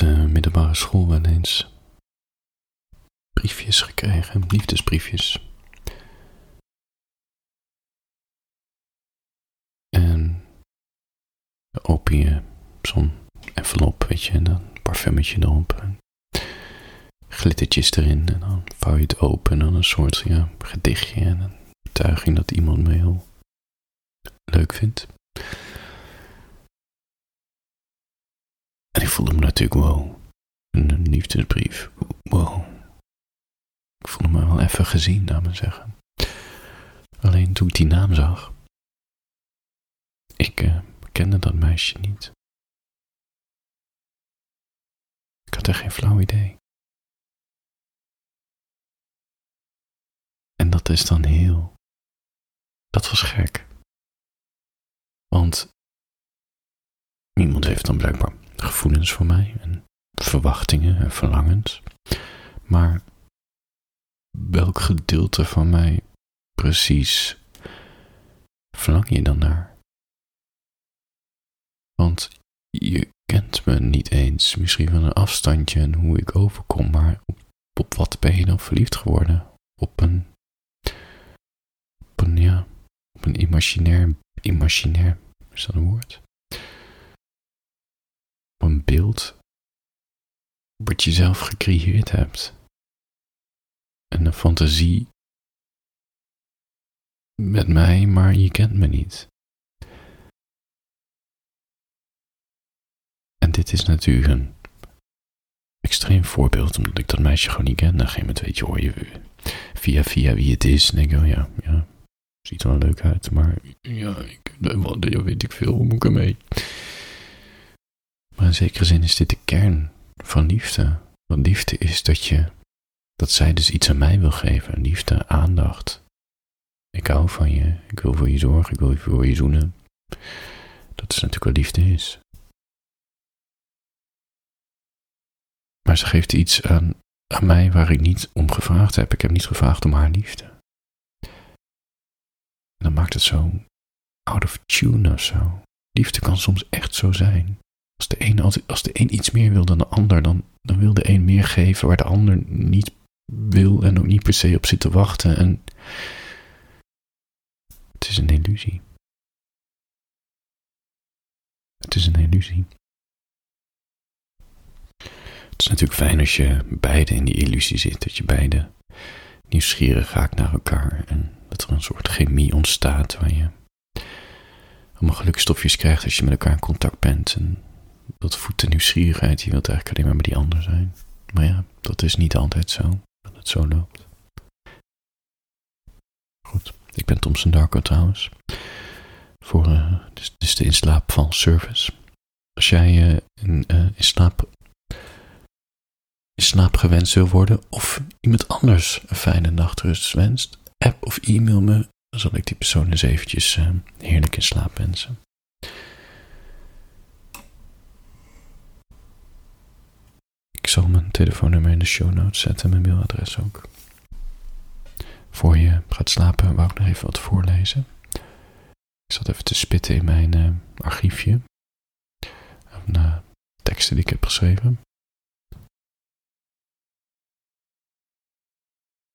de middelbare school wel eens briefjes gekregen, liefdesbriefjes. En dan open je zo'n envelop, weet je, en dan een parfumetje erop. glittertjes erin en dan vouw je het open en dan een soort ja, gedichtje en een betuiging dat iemand me heel leuk vindt. En ik voelde me natuurlijk, wow, een liefdesbrief, wow. Ik voelde me wel even gezien, laat me zeggen. Alleen toen ik die naam zag, ik uh, kende dat meisje niet. Ik had er geen flauw idee. En dat is dan heel. Dat was gek. Want iemand heeft dan blijkbaar gevoelens voor mij en verwachtingen en verlangens. Maar welk gedeelte van mij precies verlang je dan naar? Want je kent me niet eens, misschien van een afstandje en hoe ik overkom, maar op, op wat ben je dan verliefd geworden? Op een, op een, ja, op een imaginair, imaginair, is dat een woord? Een beeld wat je zelf gecreëerd hebt. En een fantasie met mij, maar je kent me niet. En dit is natuurlijk een extreem voorbeeld, omdat ik dat meisje gewoon niet ken. Dan geen moment weet je, hoor je via via wie het is. En denk ik, oh ja, ja, ziet er wel leuk uit, maar ja, ik, weet ik veel, hoe moet ik ermee? Maar in zekere zin is dit de kern van liefde. Want liefde is dat je, dat zij dus iets aan mij wil geven. Liefde, aandacht. Ik hou van je, ik wil voor je zorgen, ik wil voor je zoenen. Dat is natuurlijk wat liefde is. Maar ze geeft iets aan, aan mij waar ik niet om gevraagd heb. Ik heb niet gevraagd om haar liefde. En dan maakt het zo out of tune of zo. Liefde kan soms echt zo zijn. Als de een, als de een iets meer wil dan de ander, dan, dan wil de een meer geven waar de ander niet wil en ook niet per se op zit te wachten. En het is een illusie. Het is een illusie. Het is natuurlijk fijn als je beide in die illusie zit, dat je beide nieuwsgierig raakt naar elkaar en dat er een soort chemie ontstaat waar je allemaal gelukstofjes krijgt als je met elkaar in contact bent en dat voedt de nieuwsgierigheid. Je wilt eigenlijk alleen maar met die ander zijn. Maar ja, dat is niet altijd zo, dat het zo loopt. Goed, ik ben Thompson Darko trouwens. Voor uh, dus, dus de inslaapval service. Als jij uh, in, slaap, in slaap gewenst wil worden of iemand anders een fijne nachtrust wenst, app of e-mail me, dan zal ik die persoon eens eventjes heerlijk in slaap wensen. Zal mijn telefoonnummer in de show notes zetten, mijn mailadres ook. Voor je gaat slapen, wou ik nog even wat voorlezen. Ik zat even te spitten in mijn uh, archiefje. Van uh, teksten die ik heb geschreven.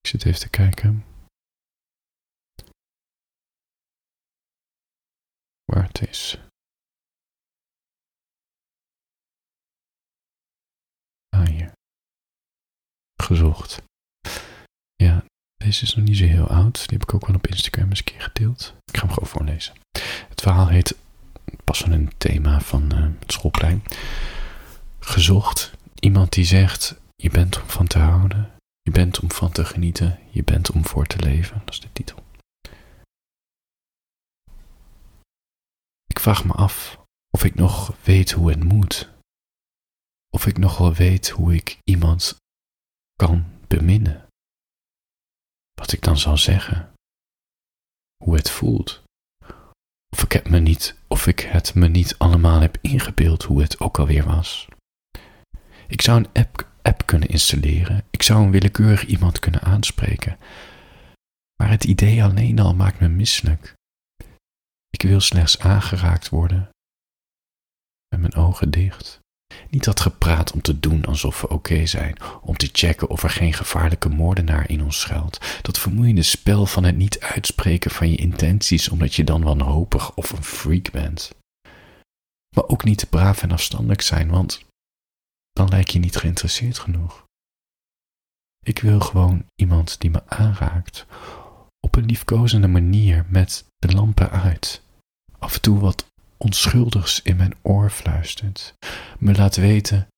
Ik zit even te kijken. Waar het is. Gezocht. Ja, deze is nog niet zo heel oud. Die heb ik ook wel op Instagram eens een keer gedeeld. Ik ga hem gewoon voorlezen. Het verhaal heet, pas van een thema van uh, het schoolplein. Gezocht. Iemand die zegt, je bent om van te houden. Je bent om van te genieten. Je bent om voor te leven. Dat is de titel. Ik vraag me af of ik nog weet hoe het moet. Of ik nog wel weet hoe ik iemand kan beminnen. Wat ik dan zal zeggen. Hoe het voelt. Of ik, het me niet, of ik het me niet allemaal heb ingebeeld hoe het ook alweer was. Ik zou een app, app kunnen installeren. Ik zou een willekeurig iemand kunnen aanspreken. Maar het idee alleen al maakt me misselijk. Ik wil slechts aangeraakt worden. Met mijn ogen dicht. Niet dat gepraat om te doen alsof we oké zijn, om te checken of er geen gevaarlijke moordenaar in ons schuilt. Dat vermoeiende spel van het niet uitspreken van je intenties omdat je dan wanhopig of een freak bent. Maar ook niet te braaf en afstandelijk zijn, want dan lijk je niet geïnteresseerd genoeg. Ik wil gewoon iemand die me aanraakt, op een liefkozende manier met de lampen uit. Af en toe wat onschuldigs in mijn oor fluistert, me laat weten: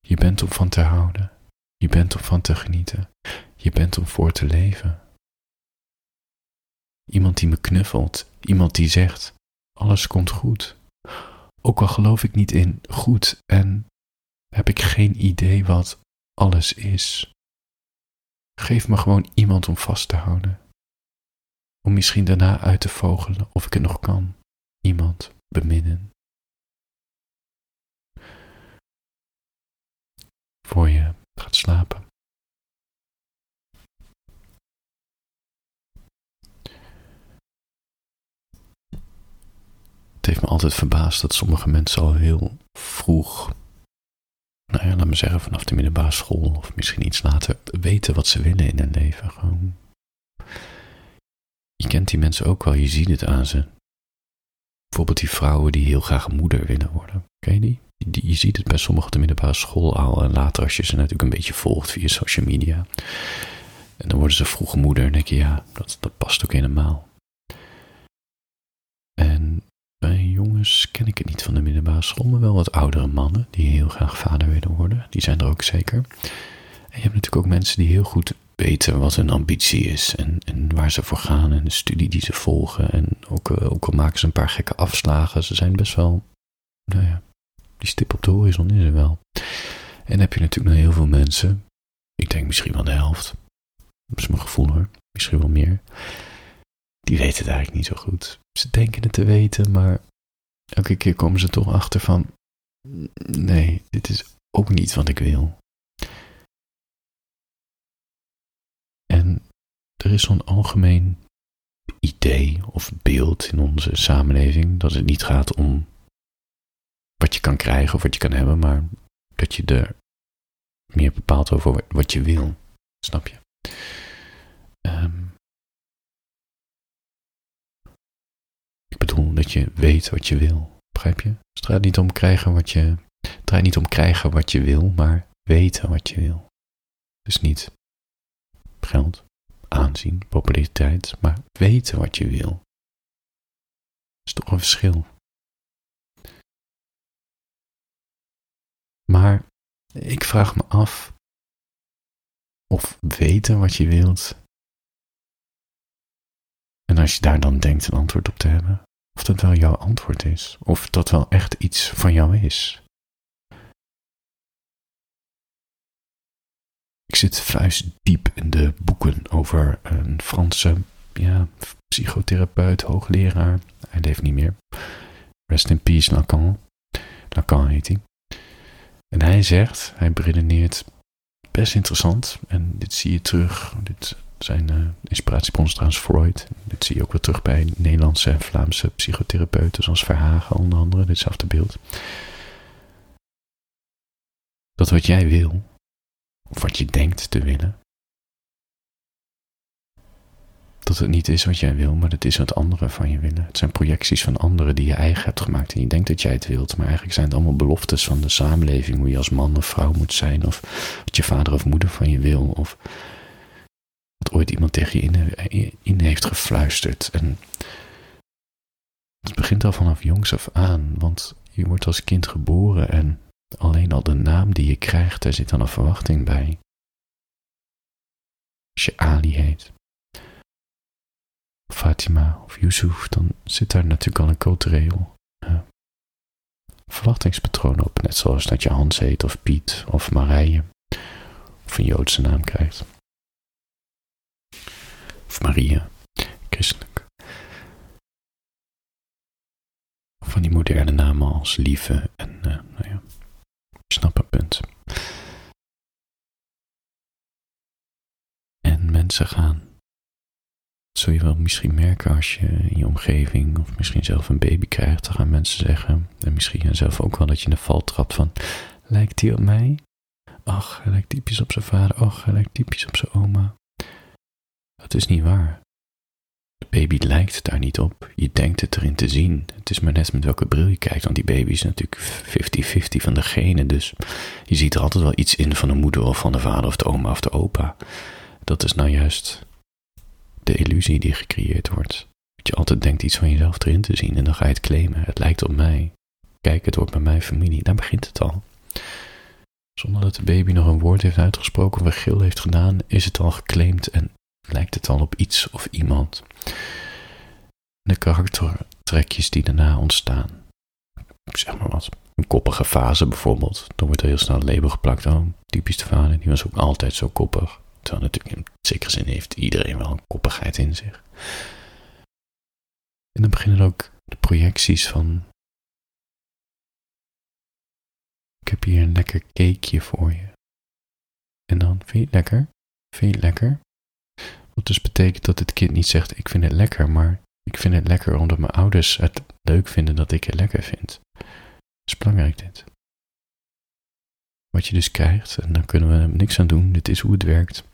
je bent om van te houden, je bent om van te genieten, je bent om voor te leven. Iemand die me knuffelt, iemand die zegt: alles komt goed. Ook al geloof ik niet in goed en heb ik geen idee wat alles is. Geef me gewoon iemand om vast te houden. Om misschien daarna uit te vogelen of ik het nog kan. Iemand beminnen. Voor je gaat slapen. Het heeft me altijd verbaasd dat sommige mensen al heel vroeg, nou ja, laat me zeggen vanaf de middelbare school of misschien iets later, weten wat ze willen in hun leven. Gewoon. Je kent die mensen ook wel, je ziet het aan ze. Bijvoorbeeld die vrouwen die heel graag moeder willen worden. Ken je die? die je ziet het bij sommigen de middelbare school al. En later als je ze natuurlijk een beetje volgt via social media. En dan worden ze vroege moeder en denk je, ja, dat, dat past ook helemaal. En bij jongens ken ik het niet van de middelbare school, maar wel wat oudere mannen die heel graag vader willen worden. Die zijn er ook zeker. En je hebt natuurlijk ook mensen die heel goed weten wat hun ambitie is en, en waar ze voor gaan en de studie die ze volgen. En ook, uh, ook al maken ze een paar gekke afslagen, ze zijn best wel, nou ja, die stip op de horizon is er wel. En dan heb je natuurlijk nog heel veel mensen, ik denk misschien wel de helft, dat is mijn gevoel hoor, misschien wel meer, die weten het eigenlijk niet zo goed. Ze denken het te weten, maar elke keer komen ze toch achter van, nee, dit is ook niet wat ik wil. En er is zo'n algemeen idee of beeld in onze samenleving dat het niet gaat om wat je kan krijgen of wat je kan hebben, maar dat je er meer bepaalt over wat je wil. Snap je? Um, ik bedoel dat je weet wat je wil. Begrijp je? Het draait niet om krijgen wat je. Het niet om krijgen wat je wil, maar weten wat je wil. Dus niet geld, aanzien, populariteit, maar weten wat je wil. Dat is toch een verschil. Maar ik vraag me af of weten wat je wilt. En als je daar dan denkt een antwoord op te hebben, of dat wel jouw antwoord is, of dat wel echt iets van jou is. Ik zit vuistdiep in de boeken over een Franse ja, psychotherapeut, hoogleraar. Hij leeft niet meer. Rest in peace, Lacan. Lacan heet hij. En hij zegt, hij beredeneert best interessant. En dit zie je terug. Dit zijn uh, inspiratiebronnen trouwens Freud. Dit zie je ook wel terug bij Nederlandse en Vlaamse psychotherapeuten zoals Verhagen onder andere. Ditzelfde beeld. Dat wat jij wil, of wat je denkt te willen, dat het niet is wat jij wil, maar het is wat anderen van je willen. Het zijn projecties van anderen die je eigen hebt gemaakt en je denkt dat jij het wilt, maar eigenlijk zijn het allemaal beloftes van de samenleving, hoe je als man of vrouw moet zijn, of wat je vader of moeder van je wil, of wat ooit iemand tegen je in, heeft gefluisterd. En het begint al vanaf jongs af aan, want je wordt als kind geboren en alleen al de naam die je krijgt, daar zit dan een verwachting bij. Als je Ali heet, Fatima of Yusuf, dan zit daar natuurlijk al een cultureel uh, verwachtingspatroon op. Net zoals dat je Hans heet of Piet of Marije of een Joodse naam krijgt. Of Maria, christelijk. Of van die moderne namen als Lieve en, uh, nou ja, snap het punt. En mensen gaan zul je wel misschien merken als je in je omgeving of misschien zelf een baby krijgt. Dan gaan mensen zeggen, en misschien zelf ook wel, dat je in de val trapt van, lijkt hij op mij? Ach, hij lijkt typisch op zijn vader. Ach, hij lijkt typisch op zijn oma. Dat is niet waar. Baby lijkt daar niet op. Je denkt het erin te zien. Het is maar net met welke bril je kijkt, want die baby is natuurlijk 50-50 van de genen. Dus je ziet er altijd wel iets in van de moeder of van de vader of de oma of de opa. Dat is nou juist de illusie die gecreëerd wordt. Dat je altijd denkt iets van jezelf erin te zien en dan ga je het claimen. Het lijkt op mij. Kijk, het hoort bij mijn familie. Daar begint het al. Zonder dat de baby nog een woord heeft uitgesproken of een gil heeft gedaan, is het al geclaimd en lijkt het al op iets of iemand. De karaktertrekjes die daarna ontstaan. Zeg maar wat. Een koppige fase bijvoorbeeld. Dan wordt er heel snel label geplakt. Oh, typisch de vader, die was ook altijd zo koppig. Terwijl natuurlijk in zekere zin heeft iedereen wel een koppigheid in zich. En dan beginnen ook de projecties van. Ik heb hier een lekker cakeje voor je. En dan, vind je het lekker? Vind je het lekker? Wat dus betekent dat het kind niet zegt: Ik vind het lekker, maar ik vind het lekker omdat mijn ouders het leuk vinden dat ik het lekker vind. Het is belangrijk dit. Wat je dus krijgt, en daar kunnen we niks aan doen, dit is hoe het werkt.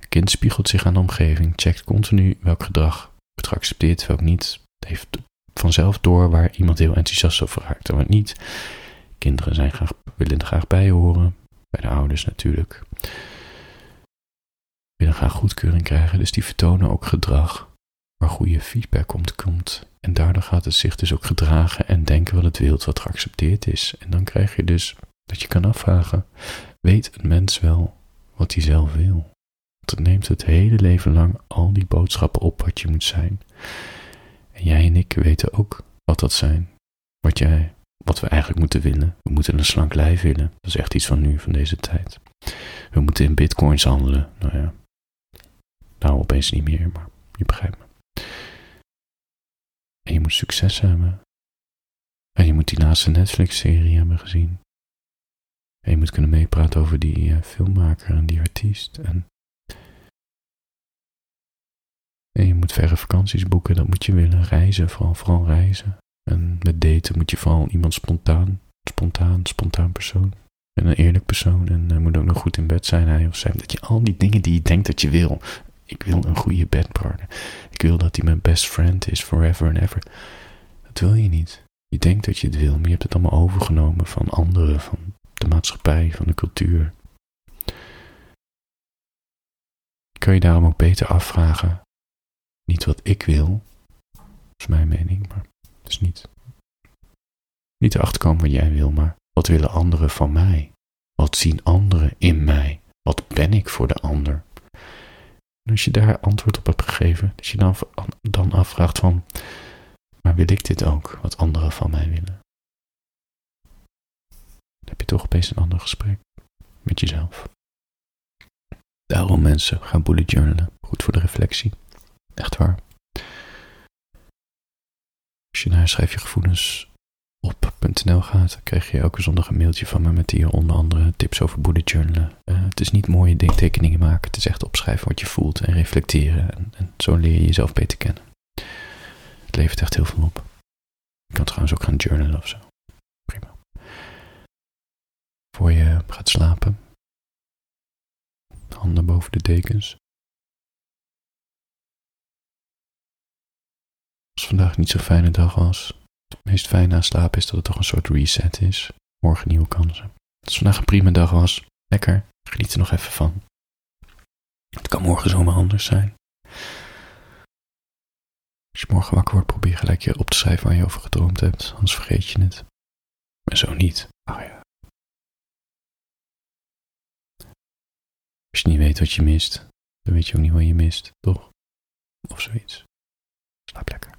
Een kind spiegelt zich aan de omgeving, checkt continu welk gedrag wordt geaccepteerd, welk niet. Het heeft vanzelf door waar iemand heel enthousiast over raakt en wat niet. Kinderen zijn graag, willen er graag bij horen, bij de ouders natuurlijk willen graag goedkeuring krijgen, dus die vertonen ook gedrag waar goede feedback komt. En daardoor gaat het zich dus ook gedragen en denken wat het wilt, wat geaccepteerd is. En dan krijg je dus dat je kan afvragen, weet een mens wel wat hij zelf wil? Want het neemt het hele leven lang al die boodschappen op wat je moet zijn. En jij en ik weten ook wat dat zijn. Wat jij, wat we eigenlijk moeten willen. We moeten een slank lijf willen. Dat is echt iets van nu, van deze tijd. We moeten in bitcoins handelen. Nou ja, nou, opeens niet meer, maar je begrijpt me. En je moet succes hebben. En je moet die laatste Netflix-serie hebben gezien. En je moet kunnen meepraten over die uh, filmmaker en die artiest. En, en je moet verre vakanties boeken, dat moet je willen. Reizen, vooral, vooral reizen. En met daten moet je vooral iemand spontaan, spontaan, spontaan persoon. En een eerlijk persoon. En uh, moet ook nog goed in bed zijn, hij of zij. Dat je al die dingen die je denkt dat je wil, ik wil een goede bedpartner. Ik wil dat hij mijn best friend is forever and ever. Dat wil je niet. Je denkt dat je het wil, maar je hebt het allemaal overgenomen van anderen, van de maatschappij, van de cultuur. Kan je daarom ook beter afvragen, niet wat ik wil, is mijn mening, maar dus niet. Niet erachter komen wat jij wil, maar wat willen anderen van mij? Wat zien anderen in mij? Wat ben ik voor de ander? Als je daar antwoord op hebt gegeven, dat je dan, dan afvraagt van, maar wil ik dit ook, wat anderen van mij willen? Dan heb je toch opeens een ander gesprek met jezelf. Daarom mensen, gaan bullet journalen. Goed voor de reflectie. Echt waar. Als je naar schrijf je gevoelens op.nl gaat, dan krijg je elke zondag een mailtje van me met hier onder andere tips over bullet journalen. Het is niet mooie tekeningen maken, het is echt opschrijven wat je voelt en reflecteren. En, en, zo leer je jezelf beter kennen. Het levert echt heel veel op. Je kan trouwens ook gaan journalen of zo. Prima. Voor je gaat slapen. Handen boven de dekens. Als vandaag niet zo'n fijne dag was, het meest fijne aan slapen is dat het toch een soort reset is. Morgen nieuwe kansen. Als vandaag een prima dag was, lekker, geniet er nog even van. Het kan morgen zomaar anders zijn. Als je morgen wakker wordt, probeer gelijk je op te schrijven waar je over gedroomd hebt, anders vergeet je het. Maar zo niet. Ah ja. Als je niet weet wat je mist, dan weet je ook niet wat je mist, toch? Of zoiets. Slaap lekker.